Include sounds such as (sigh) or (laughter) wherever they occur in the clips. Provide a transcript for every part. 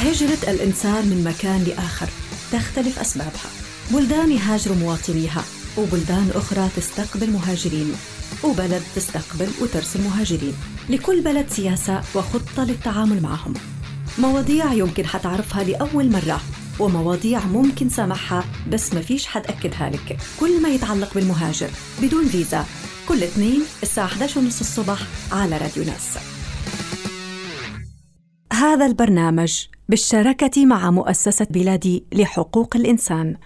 هجرة الإنسان من مكان لآخر تختلف أسبابها. بلدان يهاجر مواطنيها وبلدان أخرى تستقبل مهاجرين وبلد تستقبل وترسل مهاجرين. لكل بلد سياسة وخطة للتعامل معهم. مواضيع يمكن حتعرفها لأول مرة ومواضيع ممكن سامحها بس ما فيش حد أكدها لك. كل ما يتعلق بالمهاجر بدون فيزا كل اثنين الساعة 11 ونص الصبح على راديو ناس. هذا البرنامج بالشراكة مع مؤسسة بلادي لحقوق الإنسان.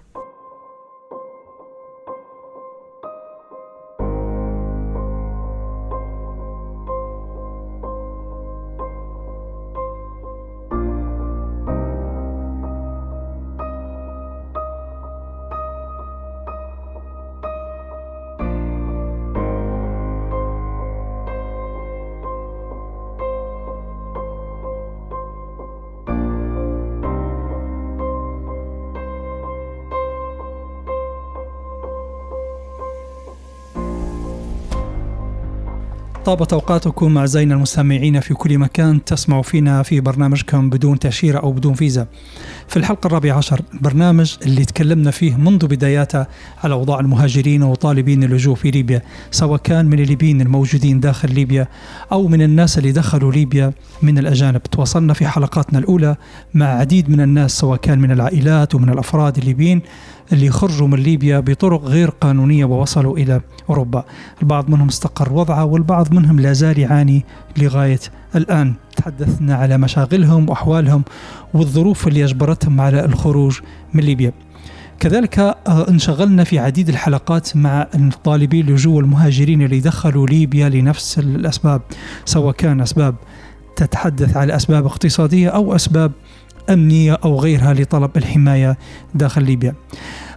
طابت أوقاتكم أعزائنا المستمعين في كل مكان تسمعوا فينا في برنامجكم بدون تأشيرة أو بدون فيزا. في الحلقة الرابعة عشر برنامج اللي تكلمنا فيه منذ بداياته على أوضاع المهاجرين وطالبين اللجوء في ليبيا سواء كان من الليبيين الموجودين داخل ليبيا أو من الناس اللي دخلوا ليبيا من الأجانب. تواصلنا في حلقاتنا الأولى مع عديد من الناس سواء كان من العائلات ومن الأفراد الليبيين اللي خرجوا من ليبيا بطرق غير قانونية ووصلوا إلى أوروبا. البعض منهم استقر وضعه والبعض منهم لا زال يعاني لغاية الآن. تحدثنا على مشاغلهم وأحوالهم والظروف اللي أجبرتهم على الخروج من ليبيا. كذلك آه، انشغلنا في عديد الحلقات مع طالبي اللجوء والمهاجرين اللي دخلوا ليبيا لنفس الأسباب سواء كان أسباب تتحدث على أسباب اقتصادية أو أسباب أمنية أو غيرها لطلب الحماية داخل ليبيا.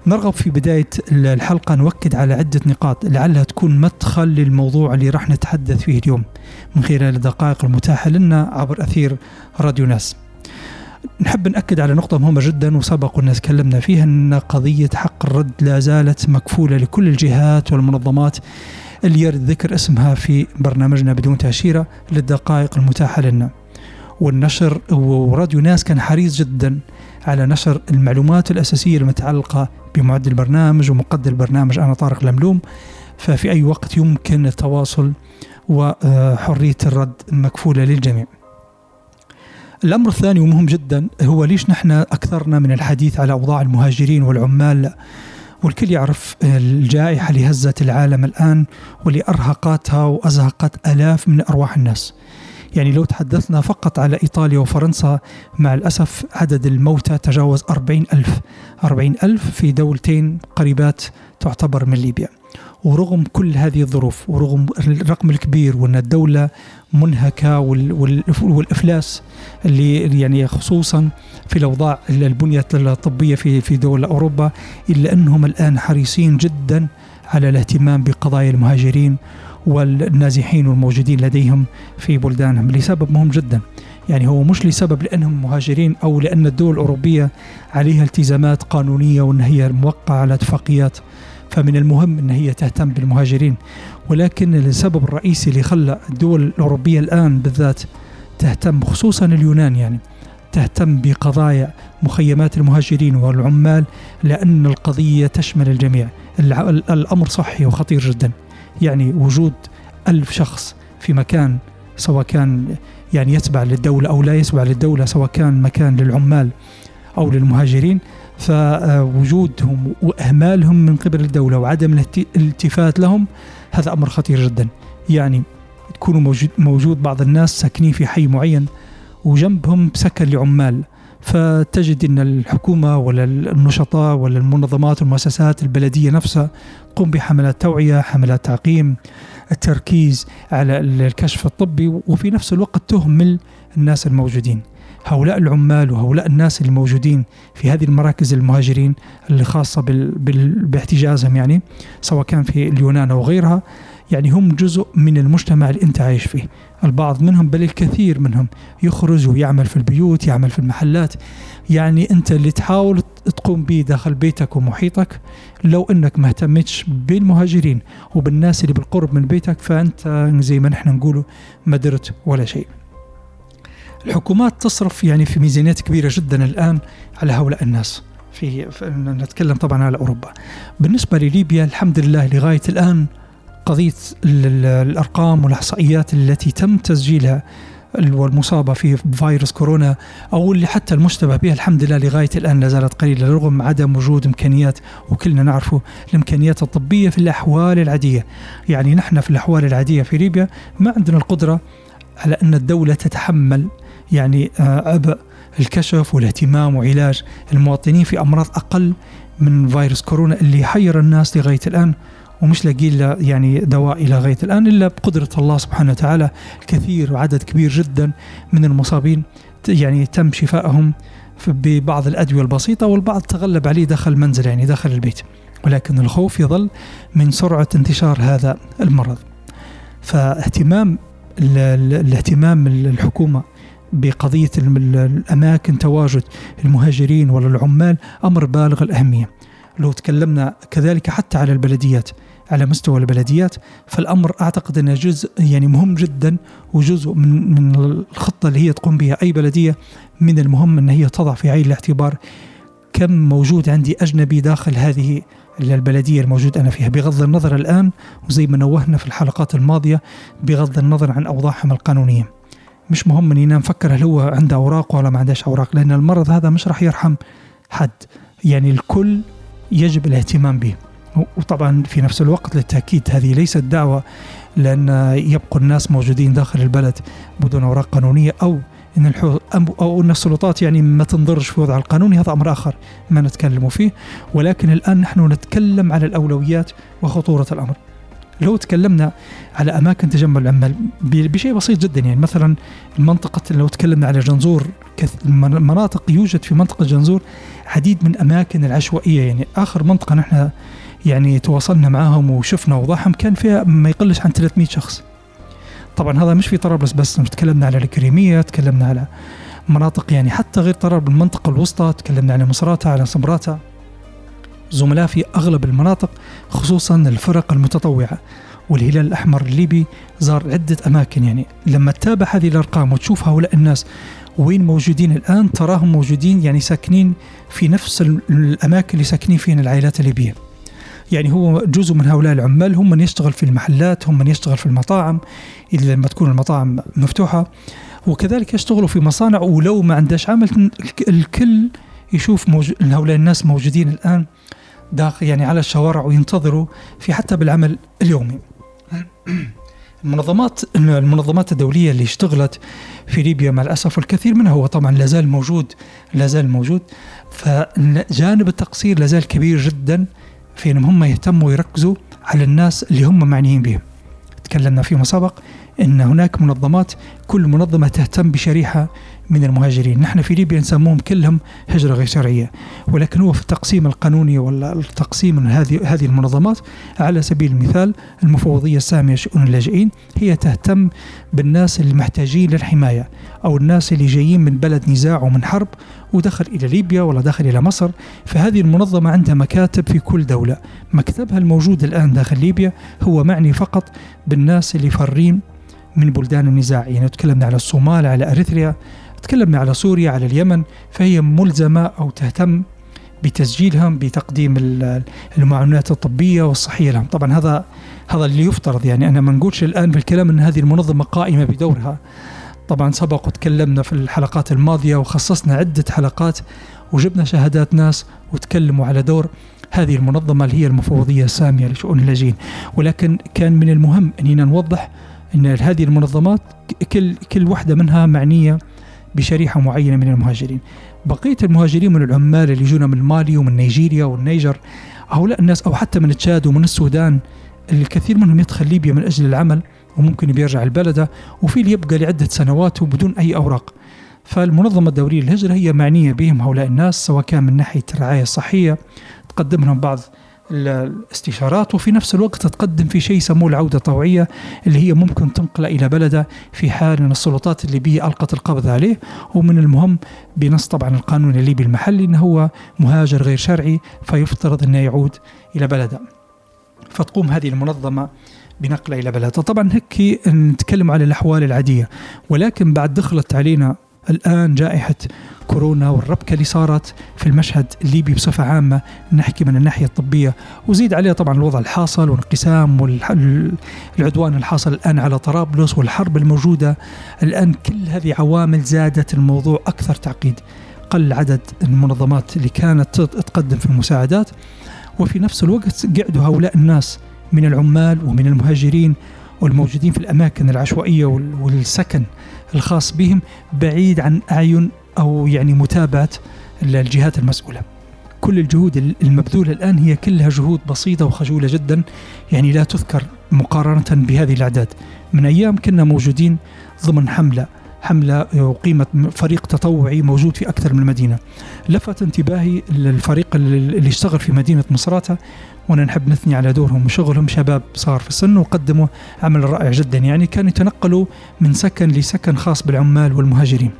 نرغب في بداية الحلقة نوكد على عدة نقاط لعلها تكون مدخل للموضوع اللي راح نتحدث فيه اليوم. من خلال الدقائق المتاحة لنا عبر أثير راديو ناس. نحب نأكد على نقطة مهمة جدا وسبق أن تكلمنا فيها أن قضية حق الرد لا زالت مكفولة لكل الجهات والمنظمات اللي يرد ذكر اسمها في برنامجنا بدون تأشيرة للدقائق المتاحة لنا. والنشر وراديو ناس كان حريص جدا على نشر المعلومات الأساسية المتعلقة بمعد البرنامج ومقدر البرنامج. أنا طارق لملوم ففي أي وقت يمكن التواصل وحرية الرد مكفولة للجميع. الأمر الثاني ومهم جدا هو ليش نحن أكثرنا من الحديث على أوضاع المهاجرين والعمال. والكل يعرف الجائحة اللي هزت العالم الآن واللي أرهقتها وأزهقت آلاف من أرواح الناس. يعني لو تحدثنا فقط على إيطاليا وفرنسا مع الأسف عدد الموتى تجاوز 40 ألف. 40 ألف في دولتين قريبات تعتبر من ليبيا. ورغم كل هذه الظروف ورغم الرقم الكبير وأن الدولة منهكة والإفلاس اللي يعني خصوصا في الأوضاع البنية الطبية في في دول أوروبا إلا أنهم الآن حريصين جدا على الاهتمام بقضايا المهاجرين والنازحين والموجودين لديهم في بلدانهم لسبب مهم جدا. يعني هو مش لسبب لأنهم مهاجرين أو لأن الدول الأوروبية عليها التزامات قانونية وأن هي موقعة على اتفاقيات. فمن المهم أن هي تهتم بالمهاجرين. ولكن السبب الرئيسي اللي خلى الدول الأوروبية الآن بالذات تهتم خصوصا اليونان يعني تهتم بقضايا مخيمات المهاجرين والعمال لأن القضية تشمل الجميع. الأمر صحي وخطير جدا. يعني وجود ألف شخص في مكان سواء كان يعني يتبع للدولة أو لا يتبع للدولة سواء كان مكان للعمال أو للمهاجرين فوجودهم وإهمالهم من قبل الدولة وعدم الالتفات لهم هذا أمر خطير جدا. يعني تكون موجود, موجود بعض الناس ساكنين في حي معين وجنبهم سكن لعمال. فتجد إن الحكومة ولا النشطاء ولا المنظمات والمؤسسات البلدية نفسها تقوم بحملات توعية، حملات تعقيم، التركيز على الكشف الطبي وفي نفس الوقت تهمل الناس الموجودين. هؤلاء العمال وهؤلاء الناس الموجودين في هذه المراكز المهاجرين اللي خاصة باحتجازهم يعني سواء كان في اليونان أو غيرها يعني هم جزء من المجتمع اللي أنت عايش فيه البعض منهم بل الكثير منهم يخرج ويعمل في البيوت يعمل في المحلات. يعني أنت اللي تحاول تقوم به داخل بيتك ومحيطك لو أنك ما اهتمتش بالمهاجرين وبالناس اللي بالقرب من بيتك فأنت زي ما نحن نقوله ما درت ولا شيء. الحكومات تصرف يعني في ميزانيات كبيرة جدا الآن على هؤلاء الناس. في, نتكلم طبعا على أوروبا. بالنسبة لليبيا الحمد لله لغاية الآن قضية الأرقام والإحصائيات التي تم تسجيلها والمصابة في فيروس كورونا أو اللي حتى المشتبه بها الحمد لله لغاية الآن لا زالت قليلة رغم عدم وجود إمكانيات وكلنا نعرفه الإمكانيات الطبية في الأحوال العادية. يعني نحن في الأحوال العادية في ليبيا ما عندنا القدرة على أن الدولة تتحمل يعني آه، عبء الكشف والاهتمام وعلاج المواطنين في أمراض أقل من فيروس كورونا اللي حير الناس لغاية الآن. ومش لاقي له يعني دواء إلى غاية الآن إلا بقدرة الله سبحانه وتعالى الكثير وعدد كبير جدا من المصابين يعني تم شفائهم ببعض الأدوية البسيطة والبعض تغلب عليه داخل المنزل يعني داخل البيت. ولكن الخوف يظل من سرعة انتشار هذا المرض. فاهتمام الاهتمام الحكومة بقضية الأماكن تواجد المهاجرين ولا العمال أمر بالغ الأهمية. لو تكلمنا كذلك حتى على البلديات على مستوى البلديات فالأمر أعتقد انه جزء يعني مهم جدا وجزء من من الخطة اللي هي تقوم بها أي بلدية من المهم أن هي تضع في عين الاعتبار كم موجود عندي أجنبي داخل هذه البلدية الموجود أنا فيها. بغض النظر الآن وزي ما نوهنا في الحلقات الماضية بغض النظر عن أوضاعهم القانونية. مش مهم أني نفكر هل هو عنده أوراق ولا ما عندهش أوراق لأن المرض هذا مش راح يرحم حد. يعني الكل يجب الاهتمام به. وطبعا في نفس الوقت للتأكيد هذه ليست دعوة لأن يبقوا الناس موجودين داخل البلد بدون أوراق قانونية أو إن الحو... أو إن السلطات يعني ما تنظرش في وضع القانوني هذا أمر آخر ما نتكلم فيه ولكن الآن نحن نتكلم على الأولويات وخطورة الأمر. لو تكلمنا على أماكن تجمع العمال بشيء بسيط جدا يعني مثلا المنطقة لو تكلمنا على جنزور مناطق يوجد في منطقة جنزور عديد من أماكن العشوائية يعني آخر منطقة نحن يعني تواصلنا معاهم وشفنا وضعهم كان فيها ما يقلش عن 300 شخص. طبعا هذا مش في طرابلس بس تكلمنا على الكريمية تكلمنا على مناطق يعني حتى غير طرابلس المنطقة الوسطى تكلمنا على مصراتا على سمراتا زملاء في أغلب المناطق خصوصا الفرق المتطوعة. والهلال الأحمر الليبي زار عدة أماكن يعني. لما تتابع هذه الأرقام وتشوف هؤلاء الناس وين موجودين الآن تراهم موجودين يعني ساكنين في نفس الأماكن اللي ساكنين فيها العائلات الليبية. يعني هو جزء من هؤلاء العمال هم من يشتغل في المحلات هم من يشتغل في المطاعم إذا لما تكون المطاعم مفتوحة. وكذلك يشتغلوا في مصانع ولو ما عندهاش عمل الكل يشوف موج... هؤلاء الناس موجودين الآن داخل يعني على الشوارع وينتظروا في حتى بالعمل اليومي. المنظمات المنظمات الدولية اللي اشتغلت في ليبيا مع الأسف والكثير منها هو طبعا لازال موجود لازال موجود. فجانب التقصير لازال كبير جدا. في انهم هم يهتموا ويركزوا على الناس اللي هم معنيين بهم. تكلمنا فيما سبق إن هناك منظمات كل منظمة تهتم بشريحة من المهاجرين، نحن في ليبيا نسموهم كلهم هجرة غير شرعيه، ولكن هو في التقسيم القانوني ولا التقسيم هذه هذه المنظمات على سبيل المثال المفوضية السامية شؤون اللاجئين هي تهتم بالناس المحتاجين للحماية أو الناس اللي جايين من بلد نزاع ومن حرب ودخل إلى ليبيا ولا دخل إلى مصر. فهذه المنظمة عندها مكاتب في كل دولة. مكتبها الموجود الآن داخل ليبيا هو معني فقط بالناس اللي فارين من بلدان النزاع. يعني تكلمنا على الصومال على أريتريا تكلمنا على سوريا على اليمن فهي ملزمة أو تهتم بتسجيلهم بتقديم المعونات الطبية والصحية لهم. طبعا هذا هذا اللي يفترض. يعني أنا ما نقولش الآن في الكلام أن هذه المنظمة قائمة بدورها. طبعا سبق وتكلمنا في الحلقات الماضية وخصصنا عدة حلقات وجبنا شهادات ناس وتكلموا على دور هذه المنظمة اللي هي المفوضية السامية لشؤون اللاجئين ولكن كان من المهم أننا نوضح أن هذه المنظمات كل كل واحدة منها معنية بشريحة معينة من المهاجرين. بقية المهاجرين من العمال اللي يجونا من مالي ومن نيجيريا والنيجر هؤلاء الناس أو حتى من تشاد ومن السودان الكثير منهم يدخل ليبيا من أجل العمل وممكن بيرجع لبلده وفي اللي يبقى لعدة سنوات وبدون أي أوراق. فالمنظمة الدولية للهجرة هي معنية بهم هؤلاء الناس سواء كان من ناحية الرعاية الصحية تقدم لهم بعض الاستشارات وفي نفس الوقت تقدم في شيء يسموه العودة الطوعية اللي هي ممكن تنقله إلى بلدة في حال أن السلطات الليبية ألقت القبض عليه. ومن المهم بنص طبعا القانون الليبي المحلي أنه هو مهاجر غير شرعي فيفترض أنه يعود إلى بلده. فتقوم هذه المنظمة بنقله إلى بلده. طبعا هيك نتكلم على الأحوال العادية ولكن بعد دخلت علينا الآن جائحة كورونا والربكة اللي صارت في المشهد الليبي بصفة عامة. نحكي من الناحية الطبية. وزيد عليها طبعا الوضع الحاصل والانقسام والعدوان الحاصل الآن على طرابلس والحرب الموجودة. الآن كل هذه عوامل زادت الموضوع أكثر تعقيد. قل عدد المنظمات اللي كانت تقدم في المساعدات. وفي نفس الوقت قعدوا هؤلاء الناس من العمال ومن المهاجرين والموجودين في الأماكن العشوائية والسكن. الخاص بهم بعيد عن أعين أو يعني متابعة الجهات المسؤولة. كل الجهود المبذولة الآن هي كلها جهود بسيطة وخجولة جدا. يعني لا تذكر مقارنة بهذه الأعداد. من أيام كنا موجودين ضمن حملة حملة أقيمت فريق تطوعي موجود في أكثر من مدينة. لفت انتباهي الفريق اللي اشتغل في مدينة مصراتة وأنا نحب نثني على دورهم. وشغلهم شباب صار في السن وقدموا عمل رائع جدا. يعني كانوا يتنقلوا من سكن لسكن خاص بالعمال والمهاجرين.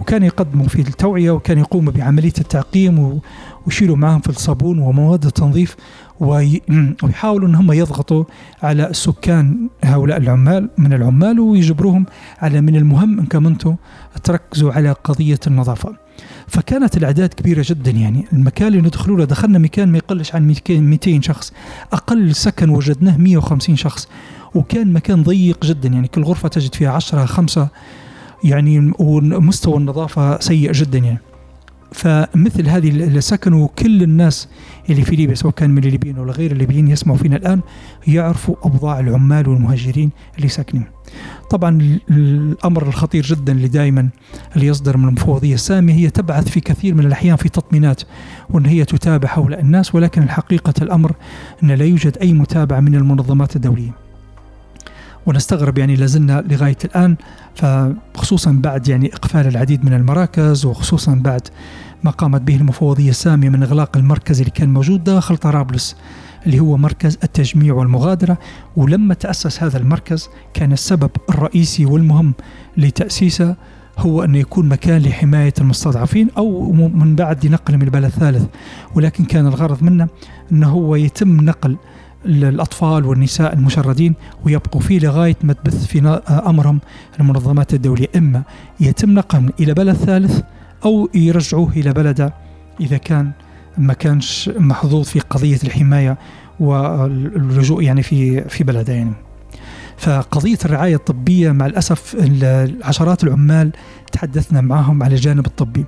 وكان يقدموا في التوعية وكان يقوموا بعملية التعقيم ويشيلوا معهم في الصابون ومواد التنظيف (clears throat) ويحاولوا ان هم يضغطوا على السكان هؤلاء العمال من العمال ويجبروهم على من المهم إنكم أنتم تركزوا على قضية النظافة. فكانت الأعداد كبيرة جدا يعني. المكان اللي ندخلوا له دخلنا مكان ما يقلش عن 200 شخص. أقل سكن وجدناه 150 شخص. وكان مكان ضيق جدا يعني. كل غرفة تجد فيها 10 5 يعني ومستوى النظافة سيء جدا يعني. فمثل هذه السكن وكل الناس اللي في ليبيا سواء كان من الليبيين ولا غير الليبيين يسمعوا فينا الآن يعرفوا اوضاع العمال والمهاجرين اللي ساكنين. طبعا الأمر الخطير جدا اللي دائما اللي يصدر من المفوضية السامية هي تبعث في كثير من الأحيان في تطمينات وإن هي تتابع هؤلاء الناس ولكن الحقيقة الأمر إن لا يوجد أي متابعة من المنظمات الدولية. ونستغرب يعني لازلنا لغاية الآن فخصوصا بعد يعني إقفال العديد من المراكز وخصوصا بعد ما قامت به المفوضية السامية من إغلاق المركز اللي كان موجود داخل طرابلس اللي هو مركز التجميع والمغادرة. ولما تأسس هذا المركز كان السبب الرئيسي والمهم لتأسيسه هو أنه يكون مكان لحماية المستضعفين أو من بعد لنقل من البلد الثالث. ولكن كان الغرض منه أنه هو يتم نقل الأطفال والنساء المشردين ويبقوا فيه لغاية ما تبث في أمرهم المنظمات الدولية. إما يتم نقلهم إلى بلد ثالث أو يرجعوه إلى بلده إذا كان ما كانش محظوظ في قضية الحماية واللجوء يعني في في بلده يعني. فقضية الرعاية الطبية مع الأسف عشرات العمال تحدثنا معهم على الجانب الطبي.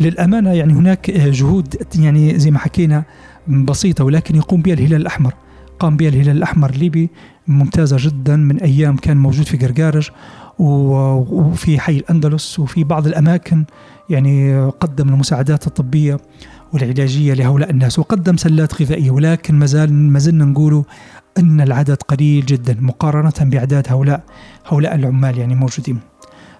للأمانة يعني هناك جهود يعني زي ما حكينا بسيطة ولكن يقوم بها الهلال الأحمر. قام بها الهلال الأحمر الليبي ممتازة جدا من أيام كان موجود في قرقارج وفي حي الأندلس وفي بعض الأماكن يعني قدم المساعدات الطبية والعلاجية لهؤلاء الناس وقدم سلات غذائية ولكن ما زال ما زلنا نقول أن العدد قليل جدا مقارنة بأعداد هؤلاء هؤلاء العمال يعني موجودين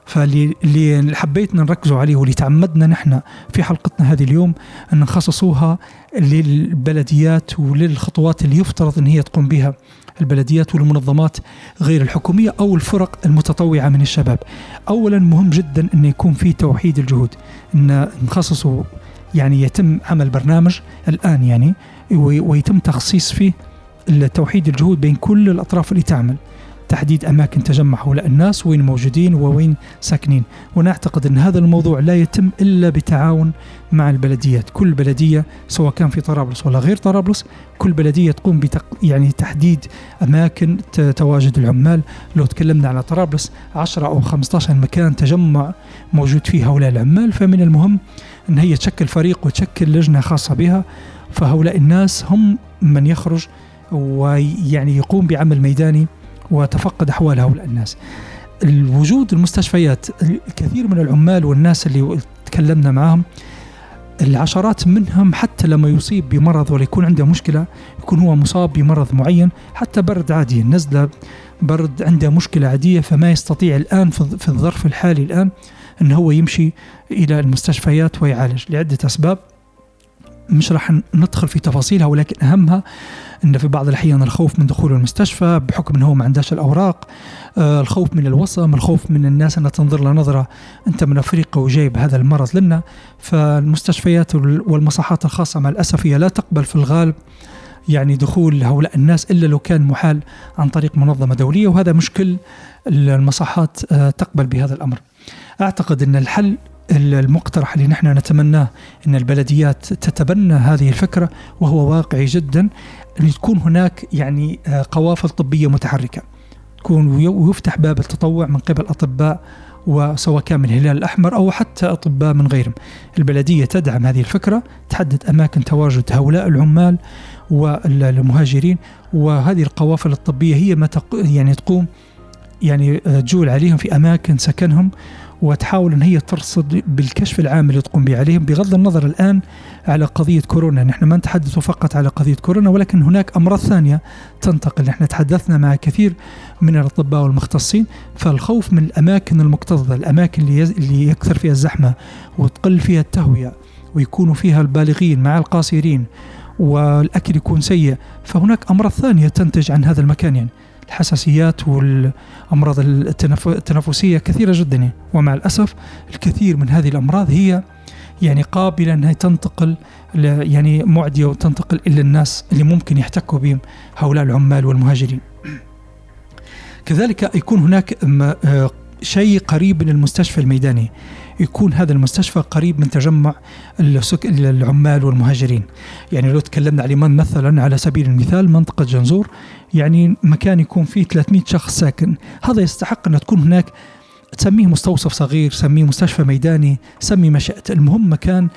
فاللي حبيتنا نركزوا عليه واللي تعمدنا نحن في حلقتنا هذه اليوم أن نخصصوها للبلديات وللخطوات اللي يفترض أن هي تقوم بها البلديات والمنظمات غير الحكومية أو الفرق المتطوعة من الشباب. أولا مهم جدا أن يكون في توحيد الجهود. أن نخصصوا يعني يتم عمل برنامج الآن يعني ويتم تخصيص فيه توحيد الجهود بين كل الأطراف اللي تعمل. تحديد أماكن تجمع هؤلاء الناس وين موجودين ووين ساكنين. ونعتقد أن هذا الموضوع لا يتم إلا بتعاون مع البلديات. كل بلدية سواء كان في طرابلس ولا غير طرابلس كل بلدية تقوم بتق... يعني تحديد أماكن تواجد العمال. لو تكلمنا على طرابلس 10 أو 15 مكان تجمع موجود فيه هؤلاء العمال. فمن المهم أن هي تشكل فريق وتشكل لجنة خاصة بها. فهؤلاء الناس هم من يخرج ويعني يقوم بعمل ميداني وتفقد أحوال هؤلاء الناس. الوجود المستشفيات الكثير من العمال والناس اللي تكلمنا معهم العشرات منهم حتى لما يصيب بمرض ولا يكون عنده مشكلة يكون هو مصاب بمرض معين حتى برد عادي. نزلة برد عنده مشكلة عادية فما يستطيع الآن في الظرف الحالي الآن أن هو يمشي إلى المستشفيات ويعالج لعدة أسباب. مش راح ندخل في تفاصيلها ولكن أهمها إن في بعض الأحيان الخوف من دخول المستشفى بحكم هو ما عندهاش الأوراق آه الخوف من الوصم الخوف من الناس إنها تنظر له نظرة أنت من أفريقيا وجايب هذا المرض لنا فالمستشفيات والمصحات الخاصة مع الأسف هي لا تقبل في الغالب يعني دخول هؤلاء الناس إلا لو كان محال عن طريق منظمة دولية وهذا مشكل المصحات آه، تقبل بهذا الأمر. أعتقد إن الحل المقترح اللي نحن نتمناه إن البلديات تتبنى هذه الفكرة وهو واقعي جدا أن تكون هناك يعني آه، قوافل طبية متحركة. تكون ويفتح باب التطوع من قبل أطباء وسواء كان من الهلال الأحمر أو حتى أطباء من غيرهم. البلدية تدعم هذه الفكرة تحدد أماكن تواجد هؤلاء العمال والمهاجرين وهذه القوافل الطبية هي ما يعني تقوم يعني آه، جول عليهم في أماكن سكنهم وتحاول إن هي ترصد بالكشف العام اللي تقوم به عليهم بغض النظر الآن على قضية كورونا، نحن ما نتحدث فقط على قضية كورونا ولكن هناك أمراض ثانية تنتقل، نحن تحدثنا مع كثير من الأطباء والمختصين فالخوف من الأماكن المكتظة، الأماكن اللي, اللي يكثر فيها الزحمة وتقل فيها التهوية ويكونوا فيها البالغين مع القاصرين والأكل يكون سيء، فهناك أمراض ثانية تنتج عن هذا المكان يعني. الحساسيات والأمراض التنفسية كثيرة جدا ومع الأسف الكثير من هذه الأمراض هي يعني قابلة أنها تنتقل يعني معديه وتنتقل إلى الناس اللي ممكن يحتكوا بهم هؤلاء العمال والمهاجرين. كذلك يكون هناك آه، شيء قريب من المستشفى الميداني يكون هذا المستشفى قريب من تجمع العمال والمهاجرين. يعني لو تكلمنا على مثلا على سبيل المثال منطقة جنزور يعني مكان يكون فيه 300 شخص ساكن. هذا يستحق أن تكون هناك تسميه مستوصف صغير سميه مستشفى ميداني سمي ما شئت المهم مكان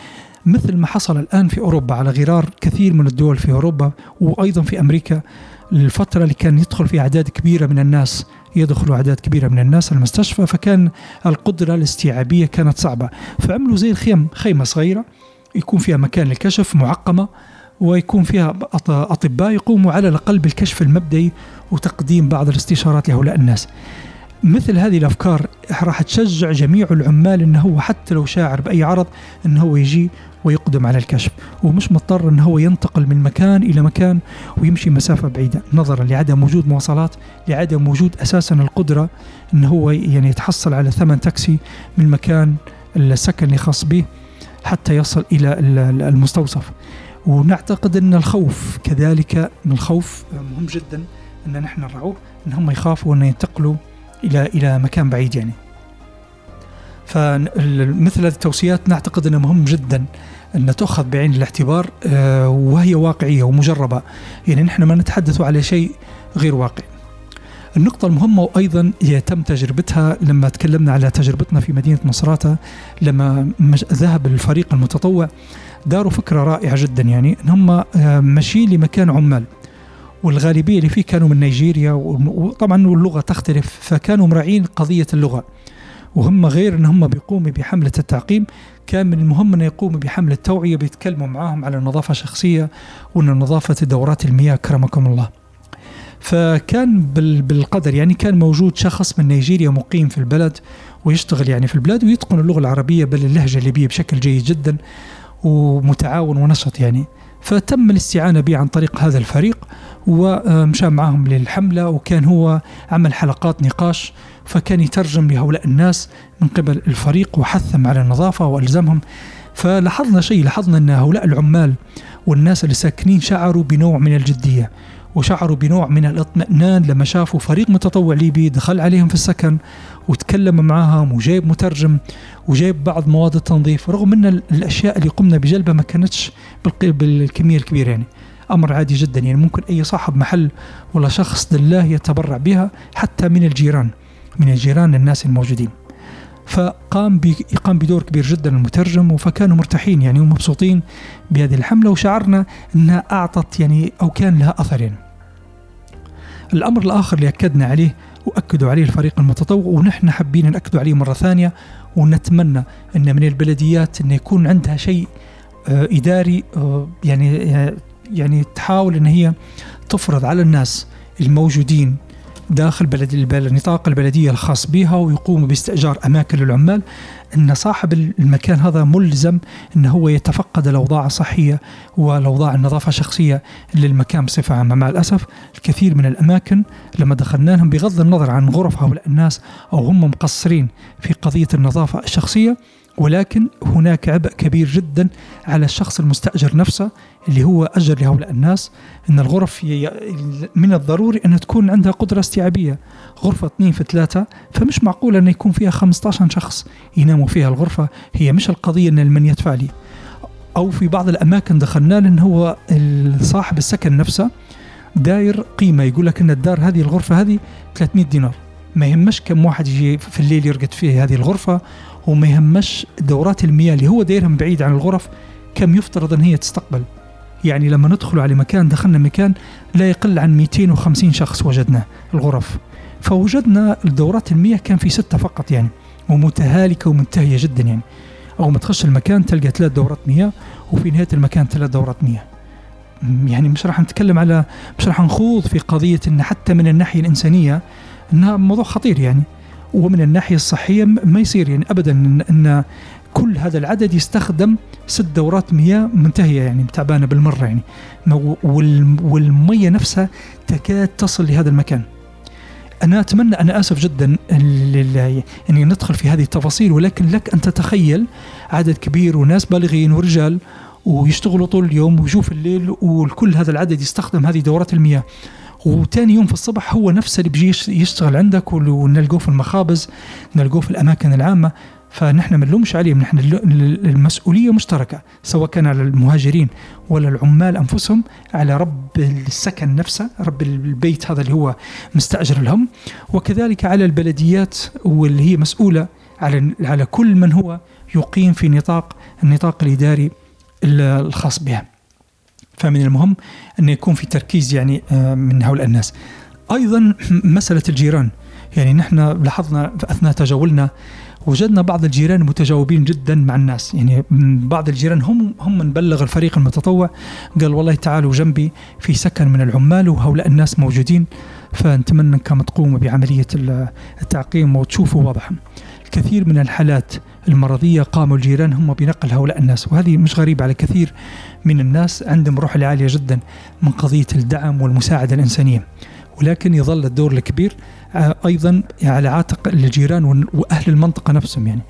مثل ما حصل الآن في أوروبا على غرار كثير من الدول في أوروبا وأيضا في أمريكا. الفترة اللي كان يدخل فيها أعداد كبيرة من الناس يدخلوا أعداد كبيرة من الناس المستشفى فكان القدرة الاستيعابية كانت صعبة. فعملوا زي الخيم خيمة صغيرة يكون فيها مكان للكشف معقمة ويكون فيها أطباء يقوموا على الأقل بالكشف المبدئي وتقديم بعض الاستشارات لهؤلاء الناس. مثل هذه الأفكار راح تشجع جميع العمال إنه هو حتى لو شاعر بأي عرض إنه هو يجي ويقدم على الكشف. ومش مضطر انه هو ينتقل من مكان إلى مكان ويمشي مسافة بعيدة. نظرا لعدم وجود مواصلات لعدم وجود أساسا القدرة انه هو يعني يتحصل على ثمن تاكسي من مكان السكن الخاص به حتى يصل إلى المستوصف. ونعتقد إن الخوف كذلك من الخوف مهم جدا إن نحن نرعوه إن هم يخافوا إن ينتقلوا إلى إلى مكان بعيد يعني. فمثل هذه التوصيات نعتقد إنها مهم جدا أن تؤخذ بعين الاعتبار آه، وهي واقعية ومجربة. يعني نحن ما نتحدث على شيء غير واقع. النقطة المهمة وأيضا تم تجربتها لما تكلمنا على تجربتنا في مدينة مصراتة لما ذهب الفريق المتطوع. داروا فكرة رائعة جدا يعني هم آه، ماشيين لمكان عمال. والغالبية اللي فيه كانوا من نيجيريا وطبعا اللغة تختلف فكانوا مراعين قضية اللغة. وهم غير إن هم بيقوموا بحملة التعقيم. كان من المهم انه يقوموا بحمله توعيه بيتكلموا معاهم على النظافه الشخصيه وأن نظافة دورات المياه كرمكم الله. فكان بالقدر يعني كان موجود شخص من نيجيريا مقيم في البلد ويشتغل يعني في البلاد ويتقن اللغة العربية بل اللهجة الليبية بشكل جيد جدا ومتعاون ونشط يعني فتم الاستعانة به عن طريق هذا الفريق ومشى معهم للحملة وكان هو عمل حلقات نقاش فكان يترجم لهؤلاء الناس من قبل الفريق وحثهم على النظافة وألزمهم فلاحظنا شيء لاحظنا أن هؤلاء العمال والناس اللي ساكنين شعروا بنوع من الجدية وشعروا بنوع من الاطمئنان لما شافوا فريق متطوع ليبي دخل عليهم في السكن وتكلم معاهم وجايب مترجم وجايب بعض مواد التنظيف رغم أن الأشياء اللي قمنا بجلبها ما كانتش بالكمية الكبيرة يعني. أمر عادي جدا يعني ممكن أي صاحب محل ولا شخص لله يتبرع بها حتى من الجيران. من الجيران الناس الموجودين فقام قام بدور كبير جدا المترجم فكانوا مرتاحين يعني ومبسوطين بهذه الحملة وشعرنا أنها أعطت يعني أو كان لها اثر يعني. الأمر الآخر اللي أكدنا عليه وأكدوا عليه الفريق المتطوع ونحن حابين ناكد عليه مرة ثانية ونتمنى أن من البلديات أن يكون عندها شيء آه، إداري آه، يعني آه، يعني تحاول أن هي تفرض على الناس الموجودين داخل بلد النطاق البلدية الخاص بها ويقوم باستئجار أماكن للعمال. أن صاحب المكان هذا ملزم أن هو يتفقد الأوضاع الصحية والأوضاع النظافة الشخصية للمكان بصفة عامة. مع الأسف الكثير من الأماكن لما دخلنا لهم بغض النظر عن غرف هؤلاء الناس أو هم مقصرين في قضية النظافة الشخصية ولكن هناك عبء كبير جدا على الشخص المستأجر نفسه اللي هو أجر لهؤلاء الناس أن الغرف من الضروري أن تكون عندها قدرة استيعابية. غرفة اثنين في ثلاثة فمش معقول أن يكون فيها 15 شخص يناموا فيها الغرفة. هي مش القضية أن من يدفع لي. أو في بعض الأماكن دخلنا لأن هو صاحب السكن نفسه داير قيمة. يقول لك أن الدار هذه الغرفة هذه 300 دينار. ما يهمش كم واحد يجي في الليل يرقد فيه هذه الغرفة. وما يهمش دورات المياه اللي هو دايرهم بعيد عن الغرف كم يفترض إن هي تستقبل. يعني لما ندخل على مكان دخلنا مكان لا يقل عن 250 شخص وجدناه الغرف. فوجدنا دورات المياه كان في ستة فقط يعني ومتهالكة ومنتهية جدا يعني. أول ما تخش المكان تلقى ثلاث دورات مياه وفي نهاية المكان ثلاث دورات مياه. يعني مش راح نتكلم على مش راح نخوض في قضية أن حتى من الناحية الإنسانية أنها موضوع خطير يعني. ومن الناحية الصحية ما يصير يعني أبدا إن كل هذا العدد يستخدم ست دورات مياه منتهية يعني تعبانة بالمرة يعني. والمية نفسها تكاد تصل لهذا المكان. أنا أتمنى أنا آسف جدا أني ندخل في هذه التفاصيل ولكن لك أن تتخيل عدد كبير وناس بالغين ورجال ويشتغلوا طول اليوم ويشوف الليل وكل هذا العدد يستخدم هذه دورات المياه. وتاني يوم في الصبح هو نفسه اللي بيجي يشتغل عندك ونلقوه في المخابز نلقوه في الأماكن العامة. فنحن ما نلومش عليهم نحن المسؤولية مشتركة سواء كان على المهاجرين ولا العمال أنفسهم على رب السكن نفسه رب البيت هذا اللي هو مستأجر لهم. وكذلك على البلديات واللي هي مسؤولة على على كل من هو يقيم في نطاق النطاق الإداري الخاص بها. فمن المهم أن يكون في تركيز يعني آه، من هؤلاء الناس. أيضا (clears throat) مسألة الجيران. يعني نحن لاحظنا أثناء تجولنا وجدنا بعض الجيران متجاوبين جدا مع الناس. يعني بعض الجيران هم هم من بلغ الفريق المتطوع. قال والله تعالوا جنبي في سكن من العمال وهؤلاء الناس موجودين. فنتمنى انكم تقوموا بعملية التعقيم وتشوفوا وضعهم. الكثير من الحالات المرضية قاموا الجيران هم بنقل هؤلاء الناس وهذه مش غريبة على كثير من الناس عندهم روح عالية جدا من قضية الدعم والمساعدة الإنسانية. ولكن يظل الدور الكبير آه، أيضا على عاتق الجيران وأهل المنطقة نفسهم يعني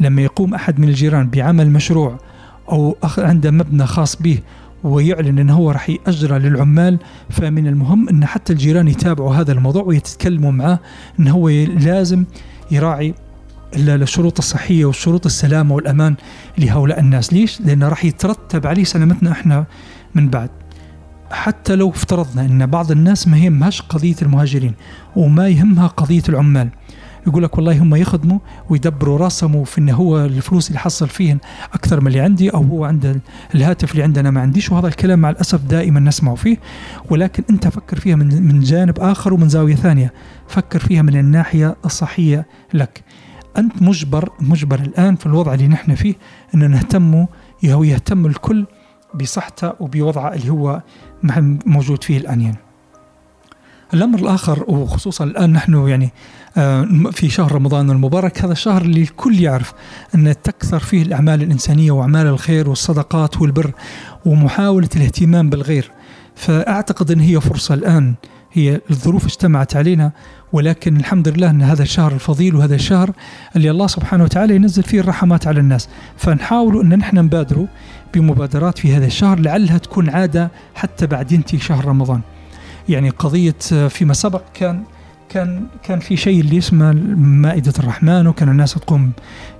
لما يقوم أحد من الجيران بعمل مشروع أو عنده مبنى خاص به ويعلن انه هو راح ياجره للعمال فمن المهم إن حتى الجيران يتابعوا هذا الموضوع ويتكلموا معاه انه هو لازم يراعي الشروط الصحية والشروط السلامة والأمان لهؤلاء الناس. ليش؟ لأنه راح يترتب عليه سلامتنا إحنا من بعد. حتى لو افترضنا إن بعض الناس ما يهمهاش قضية المهاجرين وما يهمها قضية العمال. يقول لك والله هم يخدموا ويدبروا راسهم في انه هو الفلوس اللي حصل فيهن أكثر من اللي عندي أو هو عنده الهاتف اللي عندنا ما عنديش. وهذا الكلام مع الأسف دائما نسمع فيه. ولكن أنت فكر فيها من من جانب آخر ومن زاوية ثانية. فكر فيها من الناحية الصحية لك. أنت مجبر مجبر الآن في الوضع اللي نحن فيه ان نهتم أو يهتم الكل بصحته وبوضعه اللي هو موجود فيه الآن يعني. الأمر الآخر وخصوصا الآن نحن يعني آه، في شهر رمضان المبارك هذا الشهر اللي الكل يعرف أن تكثر فيه الأعمال الإنسانية وأعمال الخير والصدقات والبر ومحاولة الاهتمام بالغير فأعتقد أن هي فرصة الآن هي الظروف اجتمعت علينا ولكن الحمد لله أن هذا الشهر الفضيل وهذا الشهر اللي الله سبحانه وتعالى ينزل فيه الرحمات على الناس. فنحاول أن نحن نبادروا بمبادرات في هذا الشهر لعلها تكون عادة حتى بعد ينتهي شهر رمضان. يعني قضية فيما سبق كان كان كان في شيء اللي اسمه مائدة الرحمن وكان الناس تقوم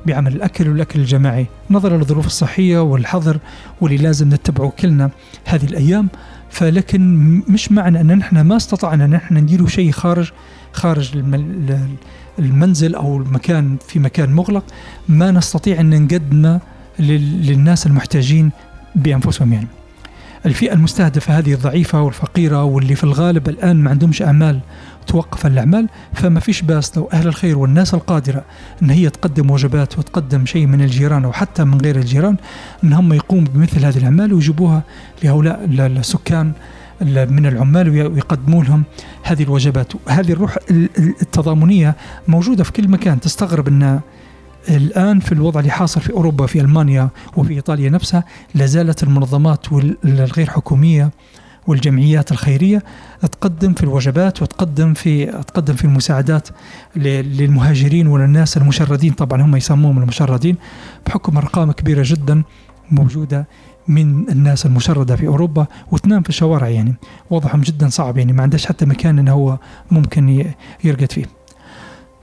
بعمل الأكل والأكل الجماعي. نظرا للظروف الصحية والحظر واللي لازم نتبعه كلنا هذه الأيام. فلكن مش معنى أن نحن ما استطعنا أن نحن نديروا شيء خارج خارج المنزل أو المكان في مكان مغلق ما نستطيع أن نقدمه للناس المحتاجين بأنفسهم يعني. الفئة المستهدفة هذه الضعيفة والفقيرة واللي في الغالب الآن ما عندهمش أعمال توقف الأعمال فما فيش باس لو أهل الخير والناس القادرة إن هي تقدم وجبات وتقدم شيء من الجيران أو حتى من غير الجيران ان هم يقوموا بمثل هذه الأعمال ويجيبوها لهؤلاء السكان من العمال ويقدموا لهم هذه الوجبات. هذه الروح التضامنية موجودة في كل مكان تستغرب أن الآن في الوضع اللي حاصل في أوروبا في ألمانيا وفي إيطاليا نفسها لازالت المنظمات الغير حكومية والجمعيات الخيرية تقدم في الوجبات وتقدم في تقدم في المساعدات للمهاجرين وللناس المشردين. طبعا هم يسموهم المشردين بحكم أرقام كبيرة جدا موجودة من الناس المشردة في أوروبا وتنام في الشوارع يعني. وضعهم جدا صعب يعني ما عندهش حتى مكان أنه هو ممكن يرقد فيه.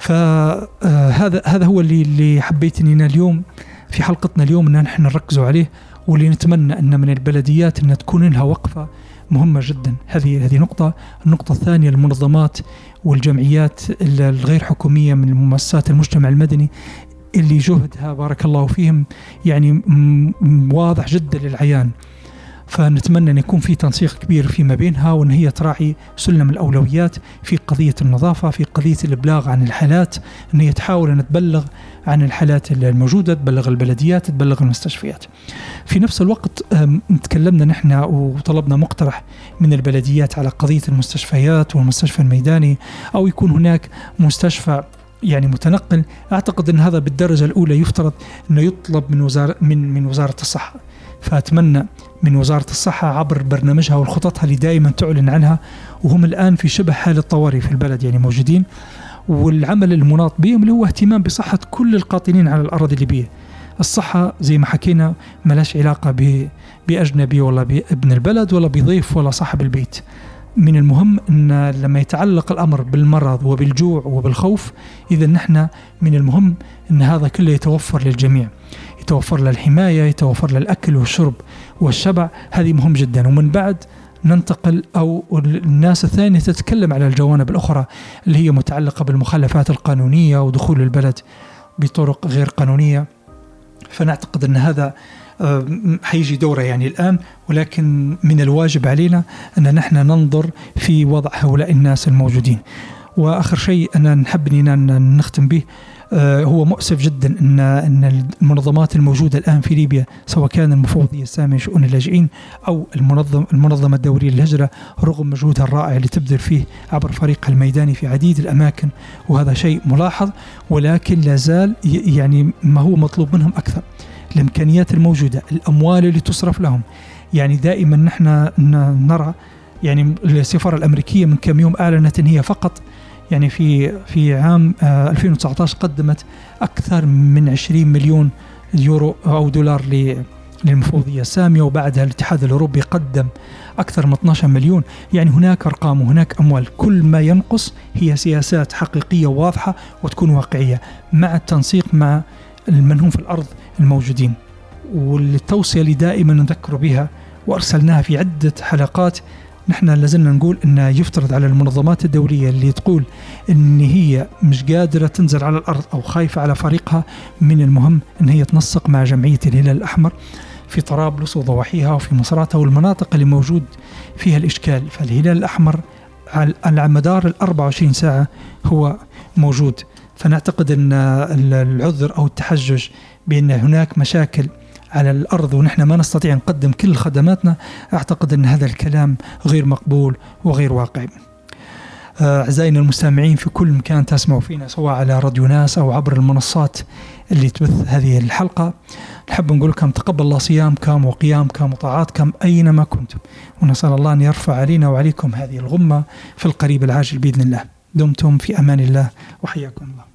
فهذا هذا هو اللي اللي حبيت اننا اليوم في حلقتنا اليوم إن نحن نركزوا عليه واللي نتمنى أن من البلديات أن تكون لها وقفة مهمة جدا. هذه هذه نقطة. النقطة الثانية المنظمات والجمعيات الغير حكومية من مؤسسات المجتمع المدني اللي جهدها بارك الله فيهم يعني واضح جدا للعيان. فنتمنى أن يكون في تنسيق كبير فيما بينها وأن هي تراعي سلم الأولويات في قضية النظافة في قضية الإبلاغ عن الحالات أن هي تحاول أن تبلغ عن الحالات الموجودة تبلغ البلديات تبلغ المستشفيات. في نفس الوقت تكلمنا نحن وطلبنا مقترح من البلديات على قضية المستشفيات والمستشفى الميداني أو يكون هناك مستشفى يعني متنقل. أعتقد أن هذا بالدرجة الأولى يفترض أنه يطلب من وزاره من من وزارة الصحة. فأتمنى من وزارة الصحة عبر برنامجها وخططها اللي دائما تعلن عنها وهم الآن في شبه حالة طوارئ في البلد يعني موجودين والعمل المناط بهم اللي هو اهتمام بصحة كل القاطنين على الأراضي الليبية. الصحة زي ما حكينا ملاش علاقة بأجنبي ولا بابن البلد ولا بضيف ولا صاحب البيت. من المهم إن لما يتعلق الأمر بالمرض وبالجوع وبالخوف إذا نحن من المهم إن هذا كله يتوفر للجميع. يتوفر له الحماية يتوفر له الأكل والشرب والشبع هذه مهم جدا. ومن بعد ننتقل أو الناس الثانية تتكلم على الجوانب الأخرى اللي هي متعلقة بالمخالفات القانونية ودخول البلد بطرق غير قانونية. فنعتقد أن هذا آه، حيجي دوره يعني الآن ولكن من الواجب علينا أن نحن ننظر في وضع هؤلاء الناس الموجودين. وآخر شيء أنا نحب أن نختم به هو مؤسف جدا ان إن المنظمات الموجودة الآن في ليبيا سواء كان المفوضية السامية لشؤون اللاجئين أو المنظم المنظمة الدولية للهجرة رغم مجهودها الرائع اللي تبذل فيه عبر فريقها الميداني في عديد الأماكن وهذا شيء ملاحظ ولكن لا زال يعني ما هو مطلوب منهم أكثر. الإمكانيات الموجودة الأموال اللي تصرف لهم. يعني دائما نحن نرى يعني السفارة الأمريكية من كم يوم اعلنت إن هي فقط يعني في في عام 2019 آه، قدمت أكثر من 20 مليون يورو أو دولار للمفوضية. الساميه وبعدها الاتحاد الأوروبي قدم أكثر من 12 مليون. يعني هناك أرقام وهناك أموال. كل ما ينقص هي سياسات حقيقية واضحة وتكون واقعية مع التنسيق مع من هم في الأرض الموجودين. والتوصية اللي دائما نذكر بها وأرسلناها في عدة حلقات نحن لازلنا نقول إن يفترض على المنظمات الدولية اللي تقول إن هي مش قادرة تنزل على الأرض أو خايفة على فريقها من المهم إن هي تنسق مع جمعية الهلال الأحمر في طرابلس وضواحيها وفي مصراتها والمناطق اللي موجود فيها الإشكال. فالهلال الأحمر على مدار ال 24 ساعة هو موجود. فنعتقد إن العذر أو التحجج بأن هناك مشاكل على الأرض ونحن ما نستطيع نقدم كل خدماتنا أعتقد أن هذا الكلام غير مقبول وغير واقعي. آه، اعزائنا المستمعين في كل مكان تسمعوا فينا سواء على راديو ناس أو عبر المنصات اللي تبث هذه الحلقة. نحب نقول لكم تقبل الله صيامكم وقيامكم وطاعاتكم أينما كنتم. ونسأل الله أن يرفع علينا وعليكم هذه الغمة في القريب العاجل بإذن الله. دمتم في أمان الله وحياكم الله.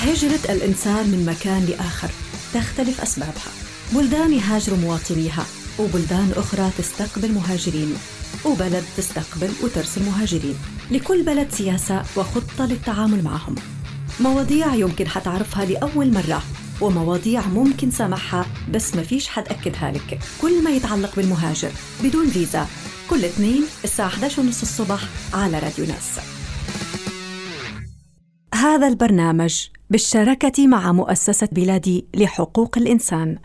هجرة الإنسان من مكان لآخر تختلف أسبابها. بلدان يهاجر مواطنيها وبلدان أخرى تستقبل مهاجرين وبلد تستقبل وترسل مهاجرين. لكل بلد سياسة وخطة للتعامل معهم. مواضيع يمكن حتعرفها لأول مرة ومواضيع ممكن سامحها بس ما فيش حد أكدها لك. كل ما يتعلق بالمهاجر بدون فيزا كل اثنين الساعة 11 ونص الصبح على راديو ناس. هذا البرنامج بالشراكة مع مؤسسة بلادي لحقوق الإنسان.